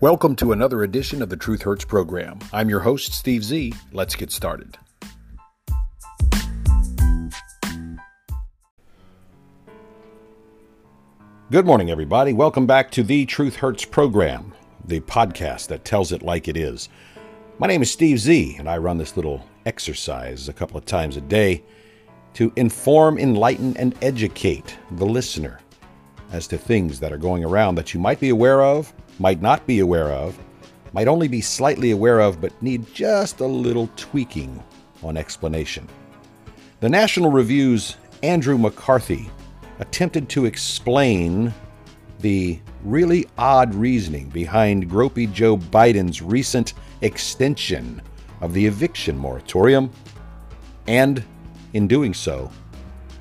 Welcome to another edition of the Truth Hurts program. I'm your host, Steve Z. Let's get started. Good morning, everybody. Welcome back to the Truth Hurts program, the podcast that tells it like it is. My name is Steve Z, and I run this little exercise a couple of times a day to inform, enlighten, and educate the listener as to things that are going around that you might be aware of might not be aware of, might only be slightly aware of, but need just a little tweaking on explanation. The National Review's Andrew McCarthy attempted to explain the really odd reasoning behind Gropey Joe Biden's recent extension of the eviction moratorium, and in doing so,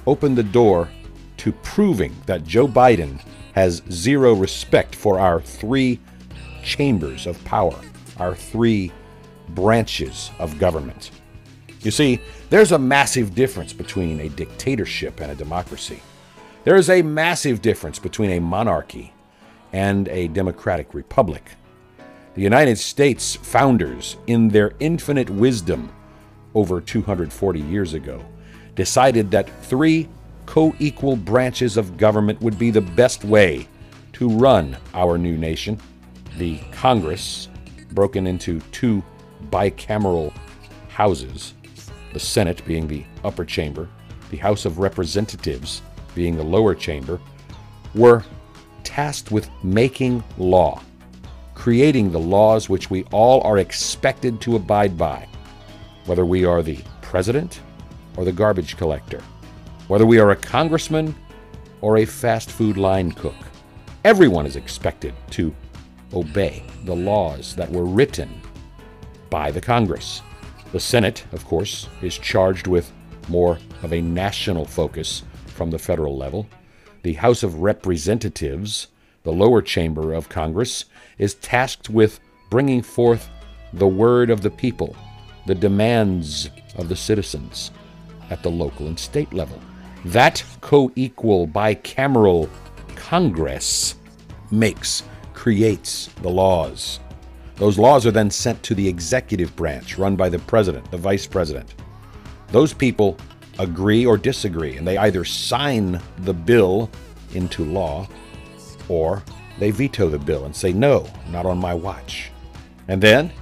opened the door to proving that Joe Biden has zero respect for our three chambers of power, our three branches of government. You see, there's a massive difference between a dictatorship and a democracy. There is a massive difference between a monarchy and a democratic republic. The United States founders, in their infinite wisdom over 240 years ago, decided that three co equal branches of government would be the best way to run our new nation. The Congress, broken into two bicameral houses, the Senate being the upper chamber, the House of Representatives being the lower chamber, were tasked with making law, creating the laws which we all are expected to abide by, whether we are the president or the garbage collector whether we are a congressman or a fast food line cook. Everyone is expected to obey the laws that were written by the Congress. The Senate, of course, is charged with more of a national focus from the federal level. The House of Representatives, the lower chamber of Congress, is tasked with bringing forth the word of the people, the demands of the citizens at the local and state level. That co equal bicameral Congress makes, creates the laws. Those laws are then sent to the executive branch, run by the president, the vice president. Those people agree or disagree, and they either sign the bill into law or they veto the bill and say, no, not on my watch. And then,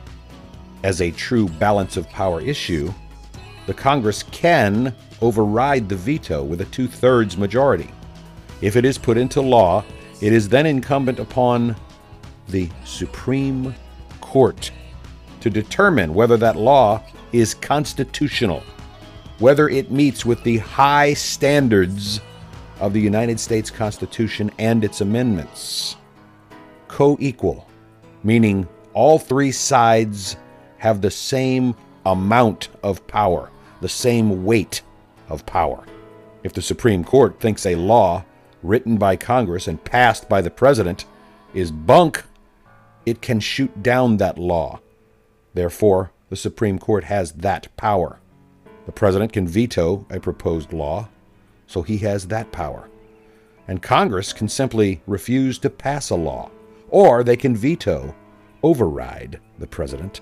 as a true balance of power issue, the Congress can override the veto with a two thirds majority. If it is put into law, it is then incumbent upon the Supreme Court to determine whether that law is constitutional, whether it meets with the high standards of the United States Constitution and its amendments. Co equal, meaning all three sides have the same amount of power, the same weight of power. If the Supreme Court thinks a law written by Congress and passed by the President is bunk, it can shoot down that law. Therefore, the Supreme Court has that power. The President can veto a proposed law, so he has that power. And Congress can simply refuse to pass a law, or they can veto, override the President,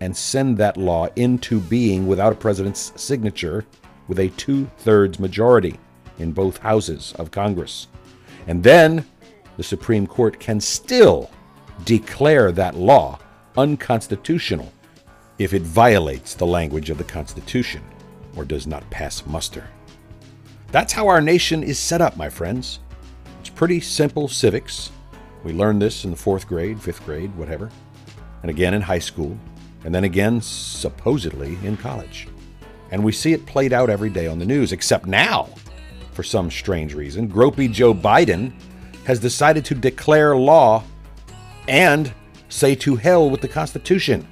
and send that law into being without a President's signature with a two thirds majority in both houses of Congress. And then the Supreme Court can still declare that law unconstitutional if it violates the language of the Constitution or does not pass muster. That's how our nation is set up, my friends. It's pretty simple civics. We learn this in the fourth grade, fifth grade, whatever, and again in high school, and then again, supposedly, in college. And we see it played out every day on the news, except now, for some strange reason, gropey Joe Biden has decided to declare law and say to hell with the Constitution.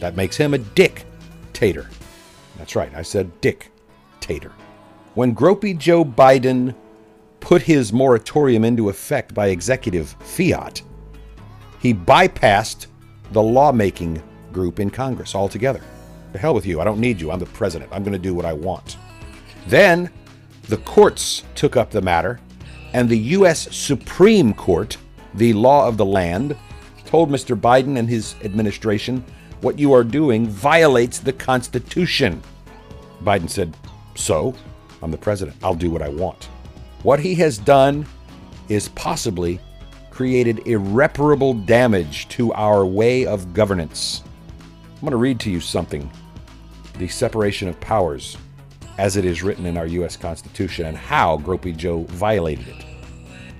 That makes him a dictator. That's right, I said dictator. When gropey Joe Biden put his moratorium into effect by executive fiat, he bypassed the lawmaking group in Congress altogether. The hell with you. I don't need you. I'm the president. I'm going to do what I want. Then the courts took up the matter, and the U.S. Supreme Court, the law of the land, told Mr. Biden and his administration what you are doing violates the Constitution. Biden said, So? I'm the president. I'll do what I want. What he has done is possibly created irreparable damage to our way of governance. I'm going to read to you something the separation of powers as it is written in our U.S. Constitution and how Gropey Joe violated it.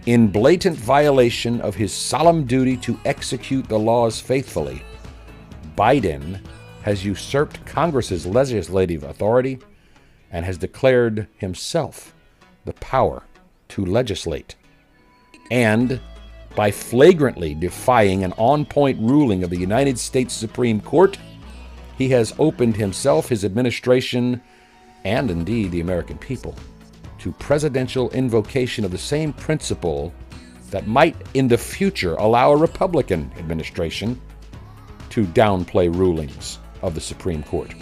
In blatant violation of his solemn duty to execute the laws faithfully, Biden has usurped Congress's legislative authority and has declared himself the power to legislate. And by flagrantly defying an on point ruling of the United States Supreme Court, he has opened himself, his administration, and indeed the American people to presidential invocation of the same principle that might in the future allow a Republican administration to downplay rulings of the Supreme Court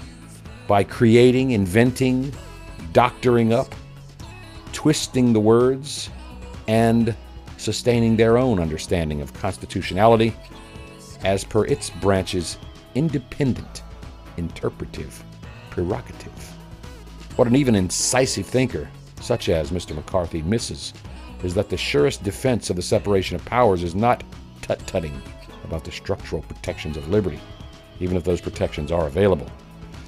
by creating, inventing, doctoring up, twisting the words, and sustaining their own understanding of constitutionality as per its branches independent interpretive prerogative. What an even incisive thinker, such as Mr. McCarthy, misses is that the surest defense of the separation of powers is not tut tutting about the structural protections of liberty, even if those protections are available.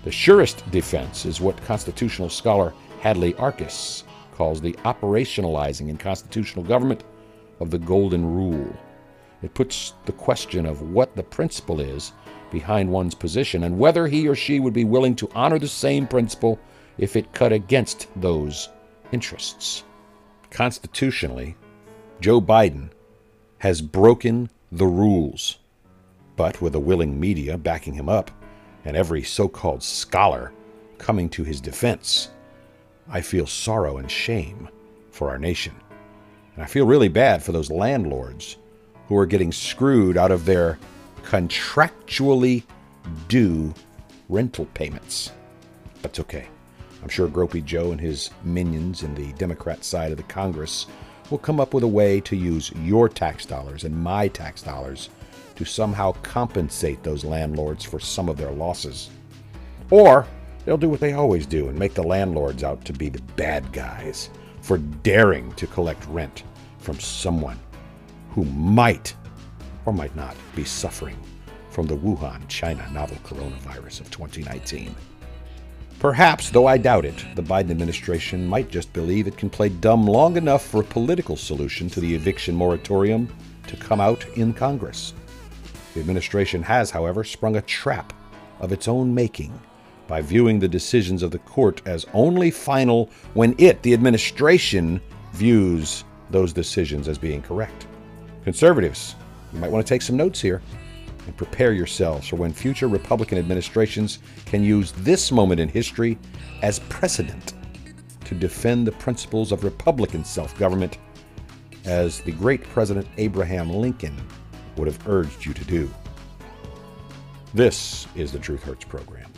The surest defense is what constitutional scholar Hadley Arkes calls the operationalizing in constitutional government of the Golden Rule. It puts the question of what the principle is behind one's position and whether he or she would be willing to honor the same principle if it cut against those interests. Constitutionally, Joe Biden has broken the rules. But with a willing media backing him up and every so called scholar coming to his defense, I feel sorrow and shame for our nation. And I feel really bad for those landlords who are getting screwed out of their contractually due rental payments. That's okay. I'm sure Gropey Joe and his minions in the Democrat side of the Congress will come up with a way to use your tax dollars and my tax dollars to somehow compensate those landlords for some of their losses. Or they'll do what they always do and make the landlords out to be the bad guys for daring to collect rent from someone who might or might not be suffering from the Wuhan, China novel coronavirus of 2019. Perhaps, though I doubt it, the Biden administration might just believe it can play dumb long enough for a political solution to the eviction moratorium to come out in Congress. The administration has, however, sprung a trap of its own making by viewing the decisions of the court as only final when it, the administration, views those decisions as being correct. Conservatives, you might want to take some notes here and prepare yourselves for when future Republican administrations can use this moment in history as precedent to defend the principles of Republican self government, as the great President Abraham Lincoln would have urged you to do. This is the Truth Hurts program.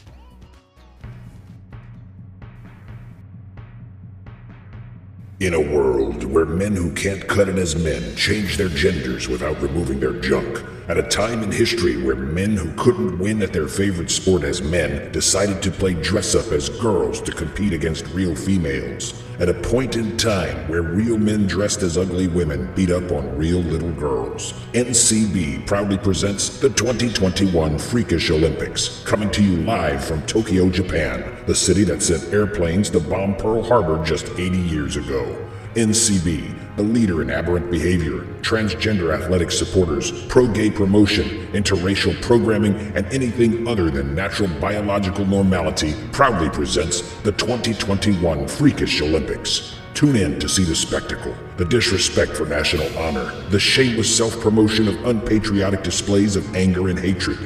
In a world where men who can't cut it as men change their genders without removing their junk, at a time in history where men who couldn't win at their favorite sport as men decided to play dress up as girls to compete against real females, at a point in time where real men dressed as ugly women beat up on real little girls, NCB proudly presents the 2021 Freakish Olympics, coming to you live from Tokyo, Japan, the city that sent airplanes to bomb Pearl Harbor just 80 years ago. NCB, the leader in aberrant behavior, transgender athletic supporters, pro gay promotion, interracial programming, and anything other than natural biological normality, proudly presents the 2021 Freakish Olympics. Tune in to see the spectacle, the disrespect for national honor, the shameless self promotion of unpatriotic displays of anger and hatred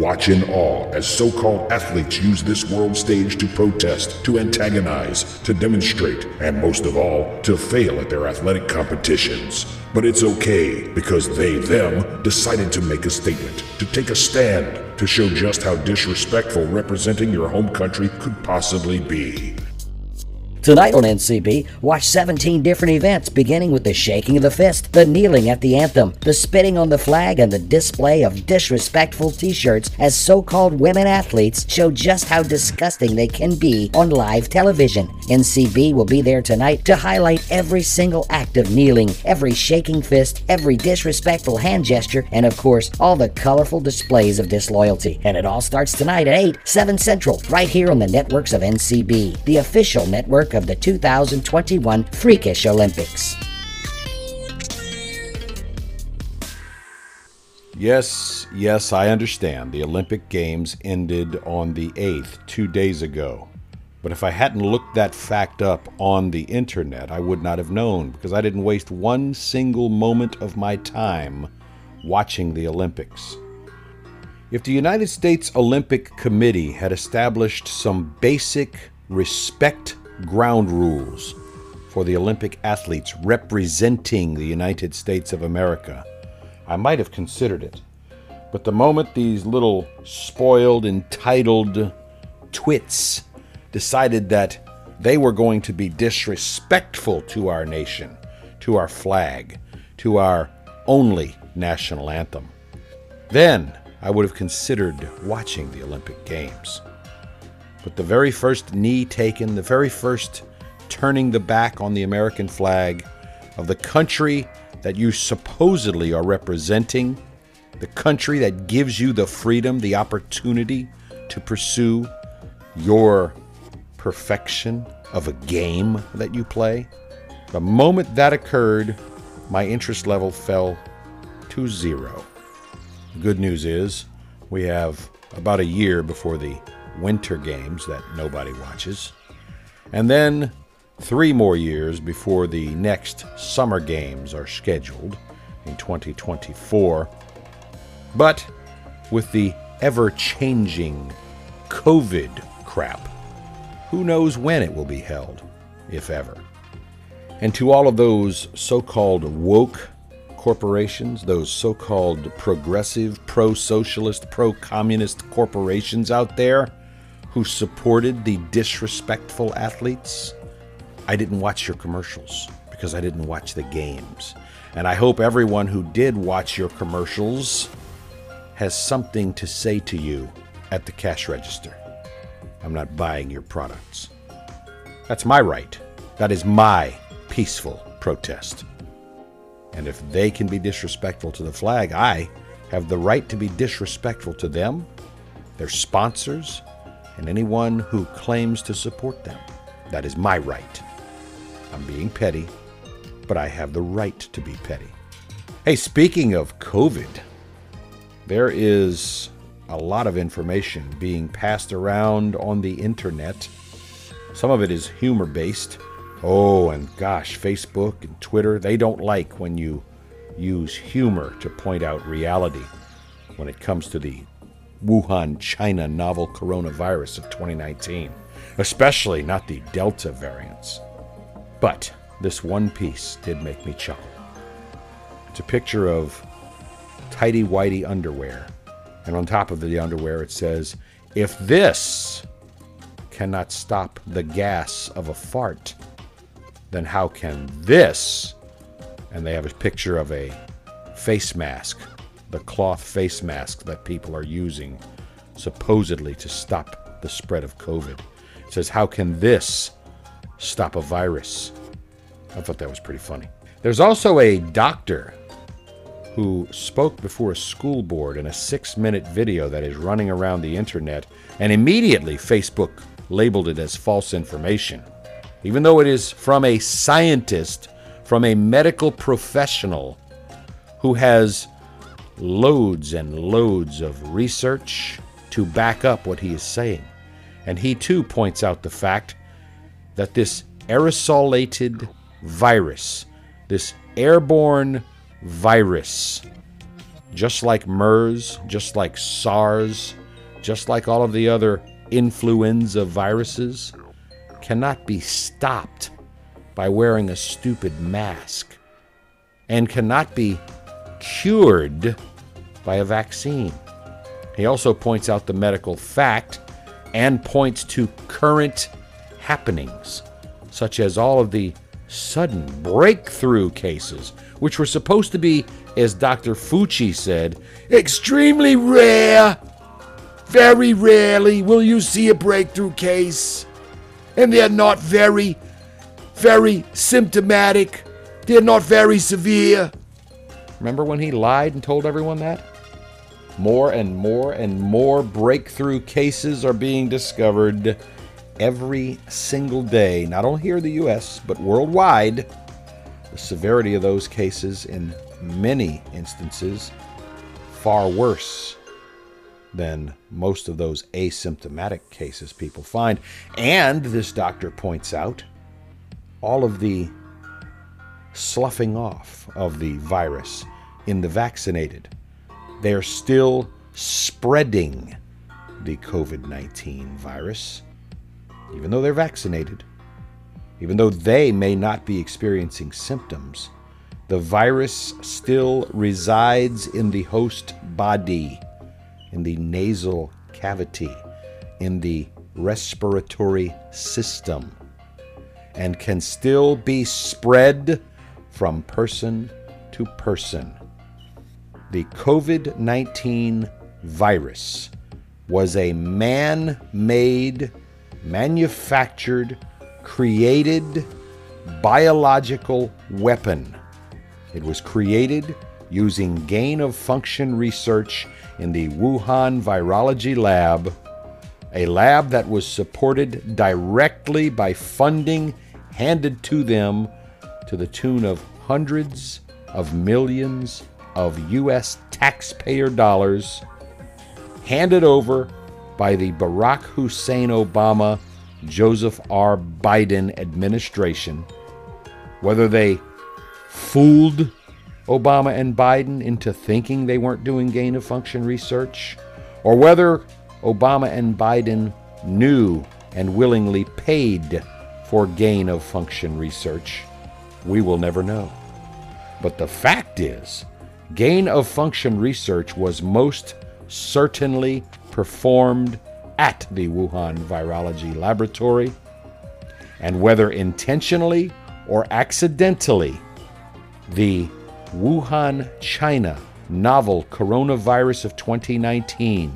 Watch in awe as so called athletes use this world stage to protest, to antagonize, to demonstrate, and most of all, to fail at their athletic competitions. But it's okay because they, them, decided to make a statement, to take a stand, to show just how disrespectful representing your home country could possibly be. Tonight on NCB, watch 17 different events beginning with the shaking of the fist, the kneeling at the anthem, the spitting on the flag, and the display of disrespectful t shirts as so called women athletes show just how disgusting they can be on live television. NCB will be there tonight to highlight every single act of kneeling, every shaking fist, every disrespectful hand gesture, and of course, all the colorful displays of disloyalty. And it all starts tonight at 8, 7 Central, right here on the networks of NCB, the official network of the 2021 Freakish Olympics. Yes, yes, I understand. The Olympic Games ended on the 8th, two days ago. But if I hadn't looked that fact up on the internet, I would not have known because I didn't waste one single moment of my time watching the Olympics. If the United States Olympic Committee had established some basic respect ground rules for the Olympic athletes representing the United States of America, I might have considered it. But the moment these little spoiled, entitled twits decided that they were going to be disrespectful to our nation, to our flag, to our only national anthem, then I would have considered watching the Olympic Games. But the very first knee taken, the very first turning the back on the American flag of the country that you supposedly are representing, the country that gives you the freedom, the opportunity to pursue your perfection of a game that you play. The moment that occurred, my interest level fell to zero. Good news is we have about a year before the Winter Games that nobody watches, and then three more years before the next Summer Games are scheduled in 2024. But with the ever changing COVID crap, who knows when it will be held, if ever. And to all of those so called woke corporations, those so called progressive, pro socialist, pro communist corporations out there who supported the disrespectful athletes, I didn't watch your commercials because I didn't watch the games. And I hope everyone who did watch your commercials has something to say to you at the cash register. I'm not buying your products. That's my right. That is my peaceful protest. And if they can be disrespectful to the flag, I have the right to be disrespectful to them, their sponsors, and anyone who claims to support them. That is my right. I'm being petty, but I have the right to be petty. Hey, speaking of COVID, there is a lot of information being passed around on the internet. Some of it is humor based, Oh, and gosh, Facebook and Twitter, they don't like when you use humor to point out reality when it comes to the Wuhan, China novel coronavirus of 2019, especially not the Delta variants. But this one piece did make me chuckle. It's a picture of tidy whitey underwear, and on top of the underwear it says, If this cannot stop the gas of a fart, then how can this? And they have a picture of a face mask, the cloth face mask that people are using supposedly to stop the spread of COVID. It says, How can this stop a virus? I thought that was pretty funny. There's also a doctor who spoke before a school board in a six minute video that is running around the internet, and immediately Facebook labeled it as false information even though it is from a scientist, from a medical professional who has loads and loads of research to back up what he is saying. And he too points out the fact that this aerosolated virus, this airborne virus, just like MERS, just like SARS, just like all of the other influenza viruses, cannot be stopped by wearing a stupid mask and cannot be cured by a vaccine. He also points out the medical fact and points to current happenings such as all of the sudden breakthrough cases, which were supposed to be, as Dr. Fauci said, extremely rare. Very rarely will you see a breakthrough case. And they're not very, very symptomatic. They're not very severe. Remember when he lied and told everyone that? More and more and more breakthrough cases are being discovered every single day, not only here in the US, but worldwide. The severity of those cases, in many instances, far worse than most of those asymptomatic cases people find. And this doctor points out all of the sloughing off of the virus in the vaccinated. They're still spreading the COVID 19 virus even though they're vaccinated, even though they may not be experiencing symptoms, the virus still resides in the host body, in the nasal cavity, in the respiratory system, and can still be spread from person to person. The COVID 19 virus was a man made manufactured, created biological weapon. It was created using gain of function research in the Wuhan Virology Lab, a lab that was supported directly by funding handed to them to the tune of hundreds of millions of U.S. taxpayer dollars, handed over by the Barack Hussein Obama, Joseph R. Biden administration, whether they fooled Obama and Biden into thinking they weren't doing gain of function research, or whether Obama and Biden knew and willingly paid for gain of function research, we will never know. But the fact is, gain of function research was most certainly performed at the Wuhan Virology Laboratory, and whether intentionally or accidentally, the Wuhan, China novel coronavirus of 2019,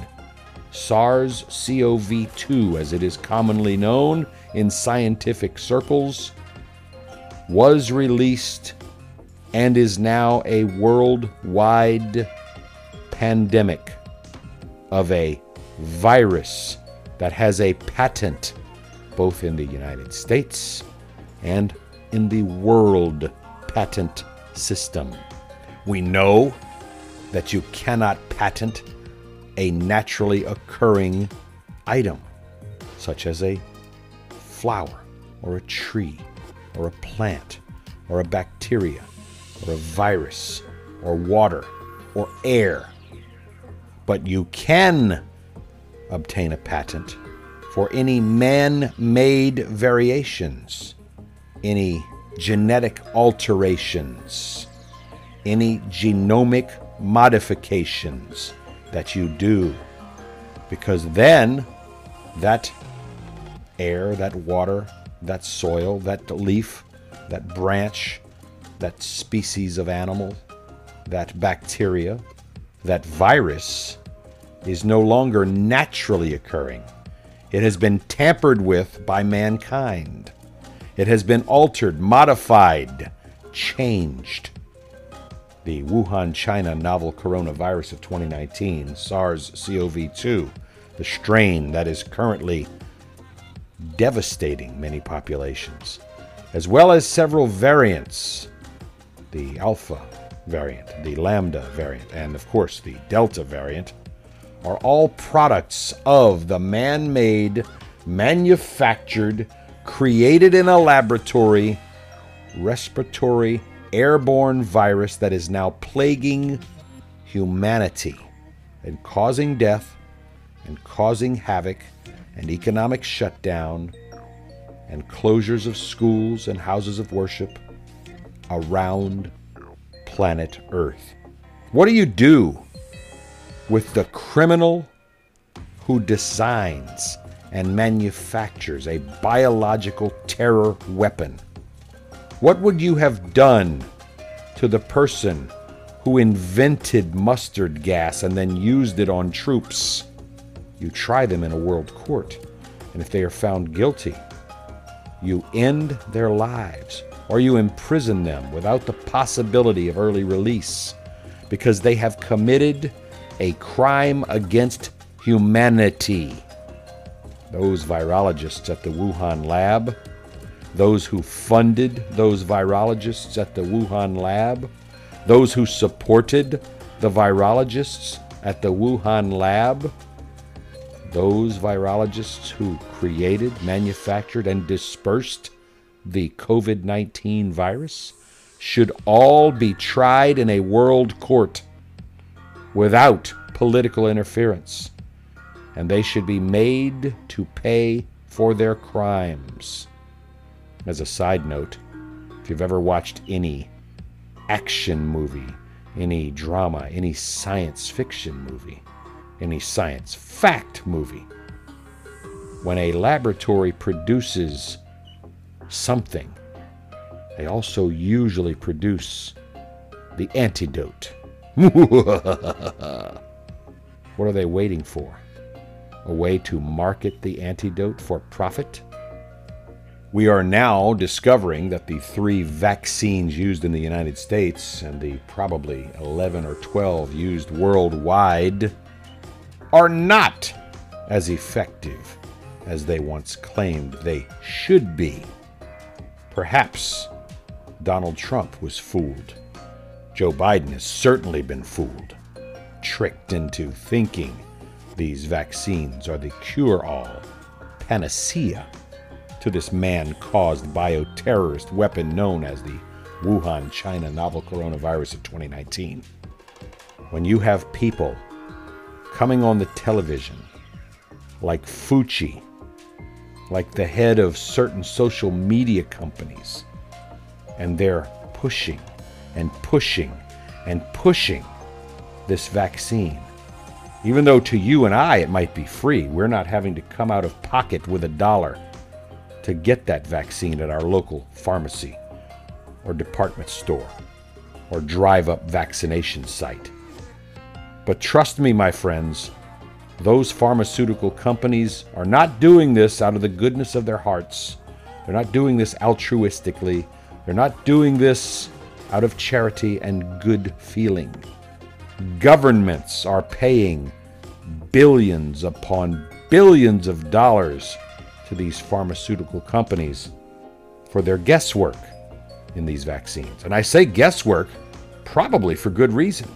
SARS CoV 2 as it is commonly known in scientific circles, was released and is now a worldwide pandemic of a virus that has a patent both in the United States and in the world patent system. We know that you cannot patent a naturally occurring item, such as a flower, or a tree, or a plant, or a bacteria, or a virus, or water, or air. But you can obtain a patent for any man made variations, any genetic alterations, any genomic modifications that you do. Because then that air, that water, that soil, that leaf, that branch, that species of animal, that bacteria, that virus is no longer naturally occurring. It has been tampered with by mankind. It has been altered, modified, changed. The Wuhan, China novel coronavirus of 2019, SARS CoV 2, the strain that is currently devastating many populations, as well as several variants the Alpha variant, the Lambda variant, and of course the Delta variant are all products of the man made, manufactured, created in a laboratory respiratory airborne virus that is now plaguing humanity and causing death and causing havoc and economic shutdown and closures of schools and houses of worship around planet Earth. What do you do with the criminal who designs and manufactures a biological terror weapon. What would you have done to the person who invented mustard gas and then used it on troops? You try them in a world court, and if they are found guilty, you end their lives or you imprison them without the possibility of early release because they have committed a crime against humanity. Those virologists at the Wuhan lab, those who funded those virologists at the Wuhan lab, those who supported the virologists at the Wuhan lab, those virologists who created, manufactured, and dispersed the COVID 19 virus should all be tried in a world court without political interference, and they should be made to pay for their crimes. As a side note, if you've ever watched any action movie, any drama, any science fiction movie, any science fact movie, when a laboratory produces something, they also usually produce the antidote. what are they waiting for? A way to market the antidote for profit? We are now discovering that the three vaccines used in the United States and the probably 11 or 12 used worldwide are not as effective as they once claimed they should be. Perhaps Donald Trump was fooled. Joe Biden has certainly been fooled, tricked into thinking these vaccines are the cure all, panacea to this man caused bioterrorist weapon known as the Wuhan, China novel coronavirus of 2019. When you have people coming on the television like Fauci like the head of certain social media companies. And they're pushing and pushing and pushing this vaccine. Even though to you and I it might be free, we're not having to come out of pocket with a dollar to get that vaccine at our local pharmacy or department store or drive up vaccination site. But trust me, my friends, those pharmaceutical companies are not doing this out of the goodness of their hearts. They're not doing this altruistically. They're not doing this out of charity and good feeling. Governments are paying billions upon billions of dollars to these pharmaceutical companies for their guesswork in these vaccines. And I say guesswork probably for good reason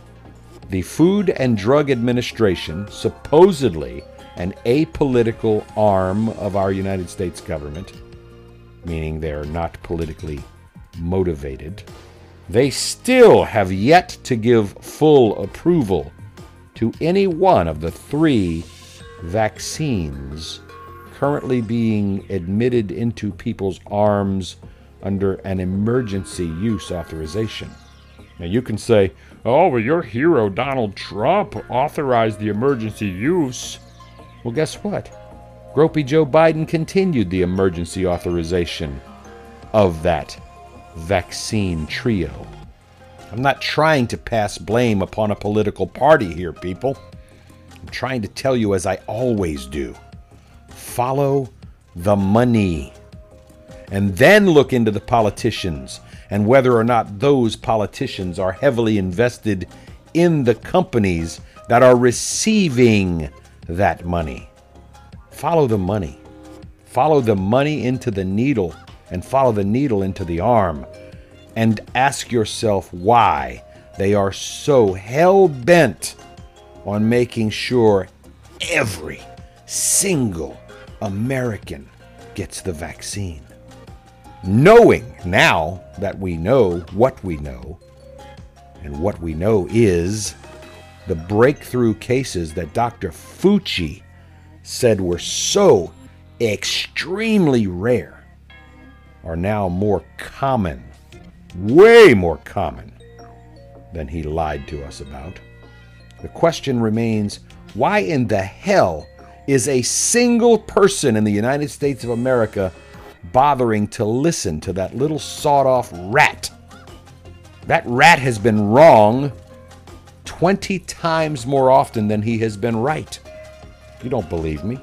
the Food and Drug Administration, supposedly an apolitical arm of our United States government, meaning they're not politically motivated, they still have yet to give full approval to any one of the three vaccines currently being admitted into people's arms under an emergency use authorization. Now, you can say, oh, well, your hero, Donald Trump, authorized the emergency use. Well, guess what? Gropey Joe Biden continued the emergency authorization of that vaccine trio. I'm not trying to pass blame upon a political party here, people. I'm trying to tell you, as I always do, follow the money. And then look into the politicians and whether or not those politicians are heavily invested in the companies that are receiving that money. Follow the money. Follow the money into the needle and follow the needle into the arm. And ask yourself why they are so hell bent on making sure every single American gets the vaccine knowing now that we know what we know, and what we know is the breakthrough cases that Dr. Fauci said were so extremely rare are now more common, way more common than he lied to us about. The question remains why in the hell is a single person in the United States of America bothering to listen to that little sawed off rat. That rat has been wrong 20 times more often than he has been right. You don't believe me?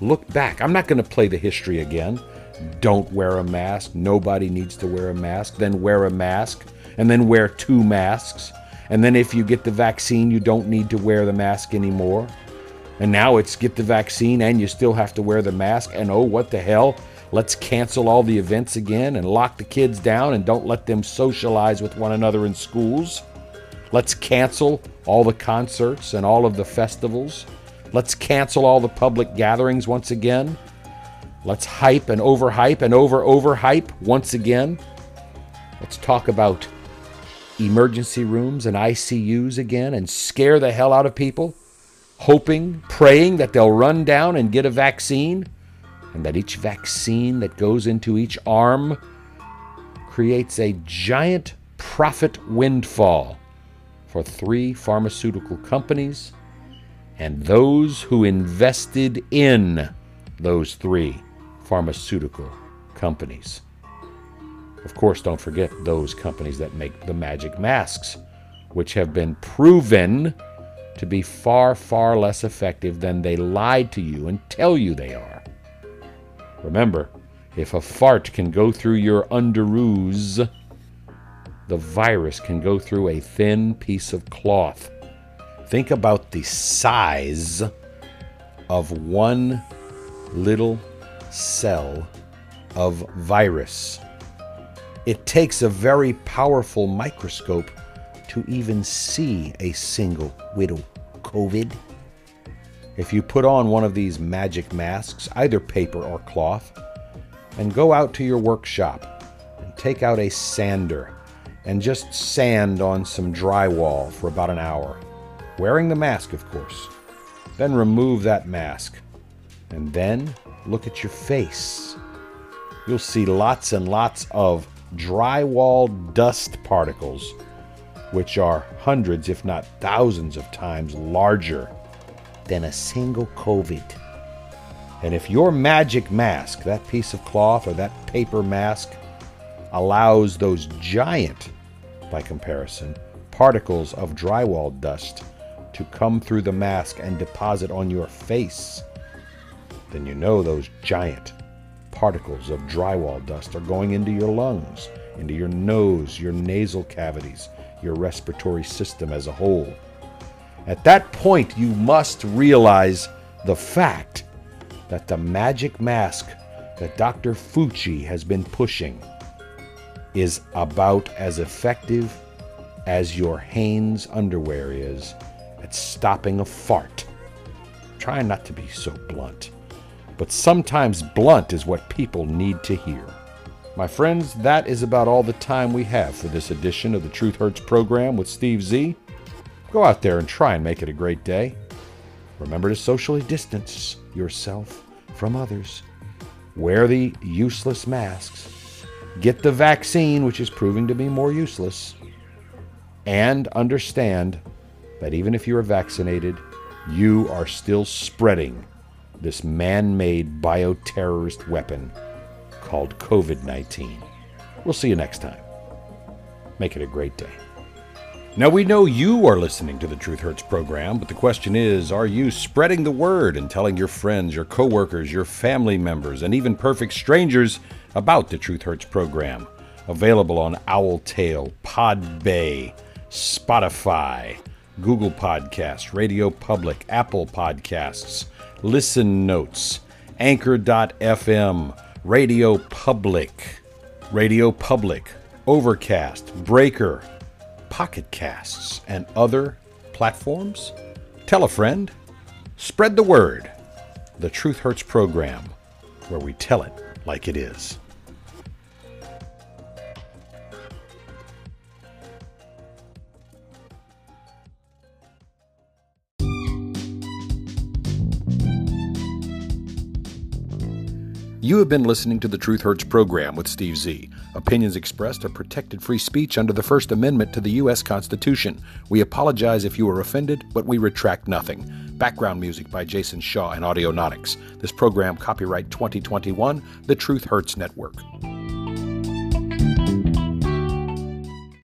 Look back. I'm not going to play the history again. Don't wear a mask. Nobody needs to wear a mask. Then wear a mask. And then wear two masks. And then if you get the vaccine, you don't need to wear the mask anymore. And now it's get the vaccine and you still have to wear the mask. And oh, what the hell? Let's cancel all the events again and lock the kids down and don't let them socialize with one another in schools. Let's cancel all the concerts and all of the festivals. Let's cancel all the public gatherings once again. Let's hype and overhype and over overhype once again. Let's talk about emergency rooms and ICUs again and scare the hell out of people, hoping, praying that they'll run down and get a vaccine and that each vaccine that goes into each arm creates a giant profit windfall for three pharmaceutical companies and those who invested in those three pharmaceutical companies. Of course, don't forget those companies that make the magic masks, which have been proven to be far, far less effective than they lied to you and tell you they are. Remember, if a fart can go through your underoos, the virus can go through a thin piece of cloth. Think about the size of one little cell of virus. It takes a very powerful microscope to even see a single little COVID. If you put on one of these magic masks, either paper or cloth, and go out to your workshop and take out a sander and just sand on some drywall for about an hour, wearing the mask, of course. Then remove that mask, and then look at your face. You'll see lots and lots of drywall dust particles, which are hundreds, if not thousands, of times larger than a single COVID. And if your magic mask, that piece of cloth or that paper mask, allows those giant, by comparison, particles of drywall dust to come through the mask and deposit on your face, then you know those giant particles of drywall dust are going into your lungs, into your nose, your nasal cavities, your respiratory system as a whole. At that point, you must realize the fact that the magic mask that Dr. Fauci has been pushing is about as effective as your Hanes underwear is at stopping a fart. Try not to be so blunt, but sometimes blunt is what people need to hear. My friends, that is about all the time we have for this edition of the Truth Hurts program with Steve Z. Go out there and try and make it a great day. Remember to socially distance yourself from others. Wear the useless masks. Get the vaccine, which is proving to be more useless. And understand that even if you are vaccinated, you are still spreading this man made bioterrorist weapon called COVID 19. We'll see you next time. Make it a great day. Now, we know you are listening to the Truth Hurts program, but the question is are you spreading the word and telling your friends, your coworkers, your family members, and even perfect strangers about the Truth Hurts program? Available on Owltail, Podbay, Spotify, Google Podcasts, Radio Public, Apple Podcasts, Listen Notes, Anchor.fm, Radio Public, Radio Public, Overcast, Breaker, Pocket Casts, and other platforms? Tell a friend. Spread the word. The Truth Hurts program, where we tell it like it is. You have been listening to the Truth Hurts program with Steve Z. Opinions expressed are protected free speech under the First Amendment to the U.S. Constitution. We apologize if you were offended, but we retract nothing. Background music by Jason Shaw and Audionautix. This program copyright 2021, The Truth Hurts Network.